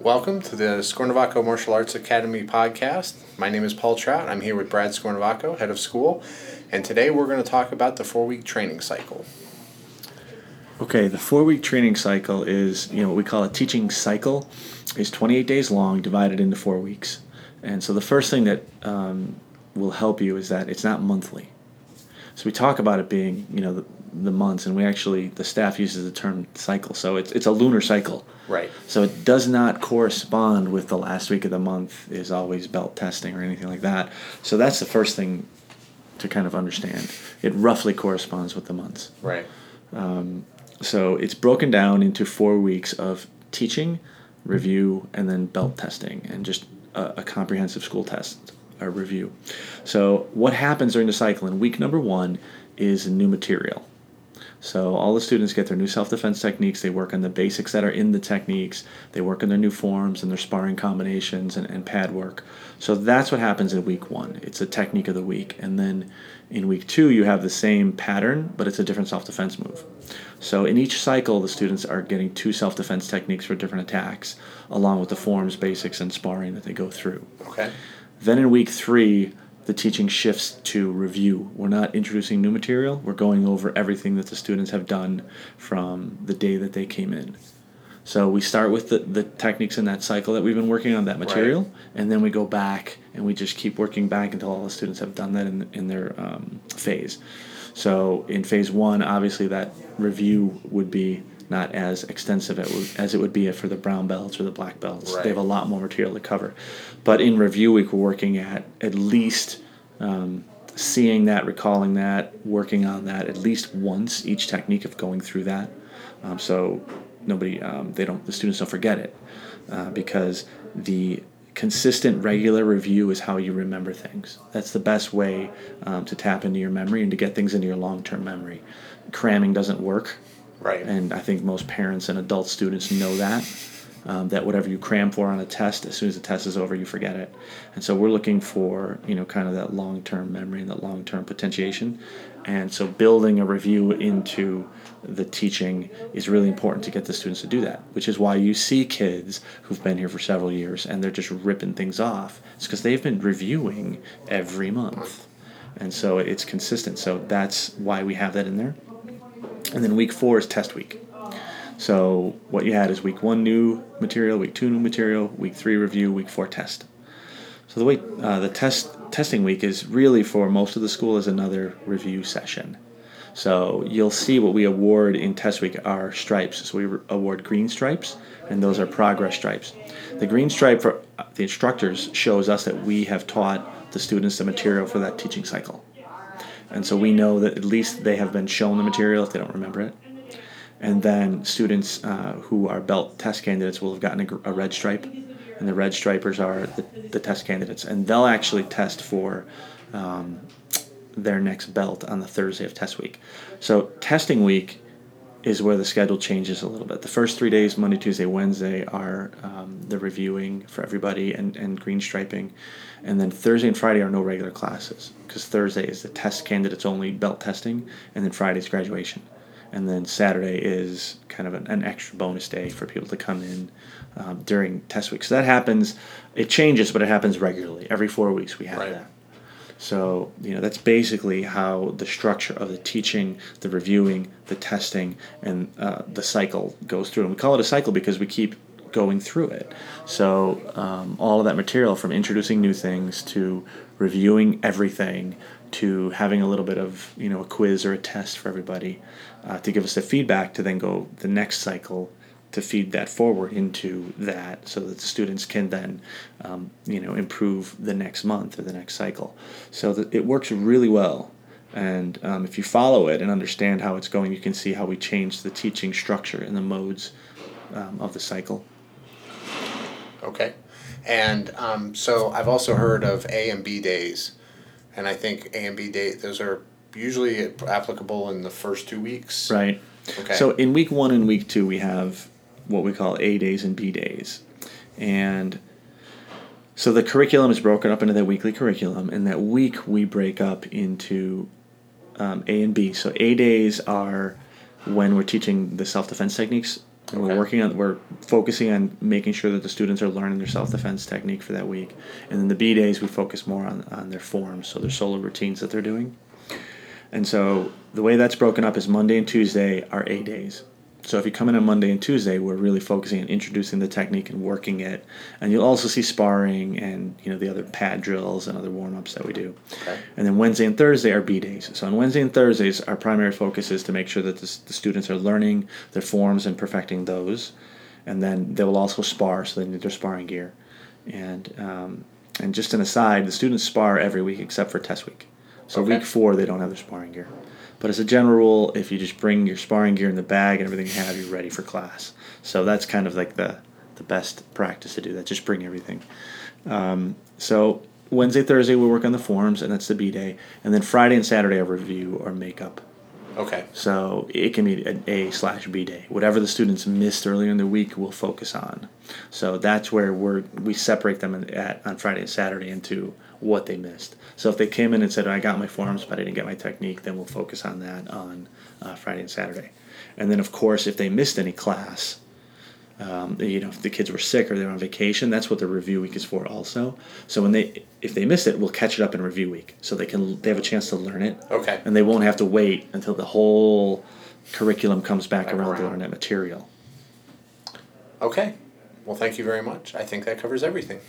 Welcome to the Scornavaco Martial Arts Academy podcast. My name is Paul Trout. I'm here with Brad Scornavaco, head of school, and today we're going to talk about the four week training cycle. Okay, the four week training cycle is, you know, what we call a teaching cycle, is 28 days long, divided into four weeks. And so the first thing that um, will help you is that it's not monthly. So we talk about it being, you know, the, the months, and we actually, the staff uses the term cycle. So it's, it's a lunar cycle. Right. So it does not correspond with the last week of the month is always belt testing or anything like that. So that's the first thing to kind of understand. It roughly corresponds with the months. Right. Um, so it's broken down into four weeks of teaching, review, and then belt testing, and just a, a comprehensive school test or review. So what happens during the cycle in week number one is new material. So all the students get their new self-defense techniques. They work on the basics that are in the techniques. They work on their new forms and their sparring combinations and, and pad work. So that's what happens in week one. It's a technique of the week. And then in week two, you have the same pattern, but it's a different self-defense move. So in each cycle, the students are getting two self-defense techniques for different attacks, along with the forms, basics, and sparring that they go through. Okay. Then in week three, the teaching shifts to review. We're not introducing new material, we're going over everything that the students have done from the day that they came in. So we start with the, the techniques in that cycle that we've been working on that material, right. and then we go back and we just keep working back until all the students have done that in, in their um, phase. So in phase one, obviously that review would be not as extensive as it would be for the brown belts or the black belts. Right. They have a lot more material to cover. But in review week, we're working at at least um, seeing that, recalling that, working on that at least once each technique of going through that. Um, so nobody, um, they don't, the students don't forget it uh, because the consistent, regular review is how you remember things. That's the best way um, to tap into your memory and to get things into your long term memory. Cramming doesn't work. Right. And I think most parents and adult students know that. Um, that whatever you cram for on a test, as soon as the test is over, you forget it. And so we're looking for, you know, kind of that long term memory and that long term potentiation. And so building a review into the teaching is really important to get the students to do that, which is why you see kids who've been here for several years and they're just ripping things off. It's because they've been reviewing every month. And so it's consistent. So that's why we have that in there. And then week four is test week. So what you had is week one new material, week two new material, week three review, week four test. So the way uh, the test testing week is really for most of the school is another review session. So you'll see what we award in test week are stripes. So we award green stripes, and those are progress stripes. The green stripe for uh, the instructors shows us that we have taught the students the material for that teaching cycle. And so we know that at least they have been shown the material if they don't remember it. And then students uh, who are belt test candidates will have gotten a, a, red stripe, and the red stripers are the, the test candidates. And they'll actually test for um, their next belt on the Thursday of test week. So testing week is where the schedule changes a little bit. The first three days, Monday, Tuesday, Wednesday, are um, the reviewing for everybody and, and green striping. And then Thursday and Friday are no regular classes because Thursday is the test candidates only belt testing, and then Friday's graduation. And then Saturday is kind of an, an extra bonus day for people to come in um, during test week. So that happens, it changes, but it happens regularly. Every four weeks we have right. that. So, you know, that's basically how the structure of the teaching, the reviewing, the testing, and uh, the cycle goes through. And we call it a cycle because we keep going through it. So, um, all of that material from introducing new things to reviewing everything to having a little bit of, you know, a quiz or a test for everybody uh, to give us the feedback to then go the next cycle to feed that forward into that so that the students can then um, you know improve the next month or the next cycle. So that it works really well. And um, if you follow it and understand how it's going you can see how we change the teaching structure and the modes um, of the cycle. Okay. And um, so i've also heard of a and b days. And i think a and b day those are usually applicable in the first two weeks. Right. Okay. So in week one and week two, we have what we call A days and B days. And so the curriculum is broken up into the weekly curriculum, and that week we break up into um, A and B. So A days are when we're teaching the self defense techniques And Okay. we're working on we're focusing on making sure that the students are learning their self defense technique for that week. And then the B days we focus more on, on their forms, so their solo routines that they're doing. And so the way that's broken up is Monday and Tuesday are A days. So if you come in on Monday and Tuesday, we're really focusing on introducing the technique and working it. And you'll also see sparring and you know the other pad drills and other warm ups that we do. Okay. And then Wednesday and Thursday are B days. So on Wednesday and Thursdays, our primary focus is to make sure that the, the students are learning their forms and perfecting those. And then they will also spar, so they need their sparring gear. And um, and just an aside, the students spar every week except for test week. So Okay. week four, they don't have their sparring gear. But as a general rule, if you just bring your sparring gear in the bag and everything you have, you're ready for class. So that's kind of like the the best practice to do that. Just bring everything. Um, so Wednesday, Thursday, we work on the forms, and that's the B day. And then Friday and Saturday, I review or makeup. Okay. So it can be an A slash B day. Whatever the students missed earlier in the week, we'll focus on. So that's where we're we separate them in- at on Friday and Saturday into what they missed. So if they came in and said, "I got my forms, but I didn't get my technique," then we'll focus on that on uh, Friday and Saturday. And then, of course, if they missed any class, um, you know, if the kids were sick or they're on vacation, that's what the review week is for, also. So when they if they miss it, we'll catch it up in review week, so they can they have a chance to learn it Okay. and they won't have to wait until the whole curriculum comes back Back around to around. learn that material. Okay. Well, thank you very much. I think that covers everything.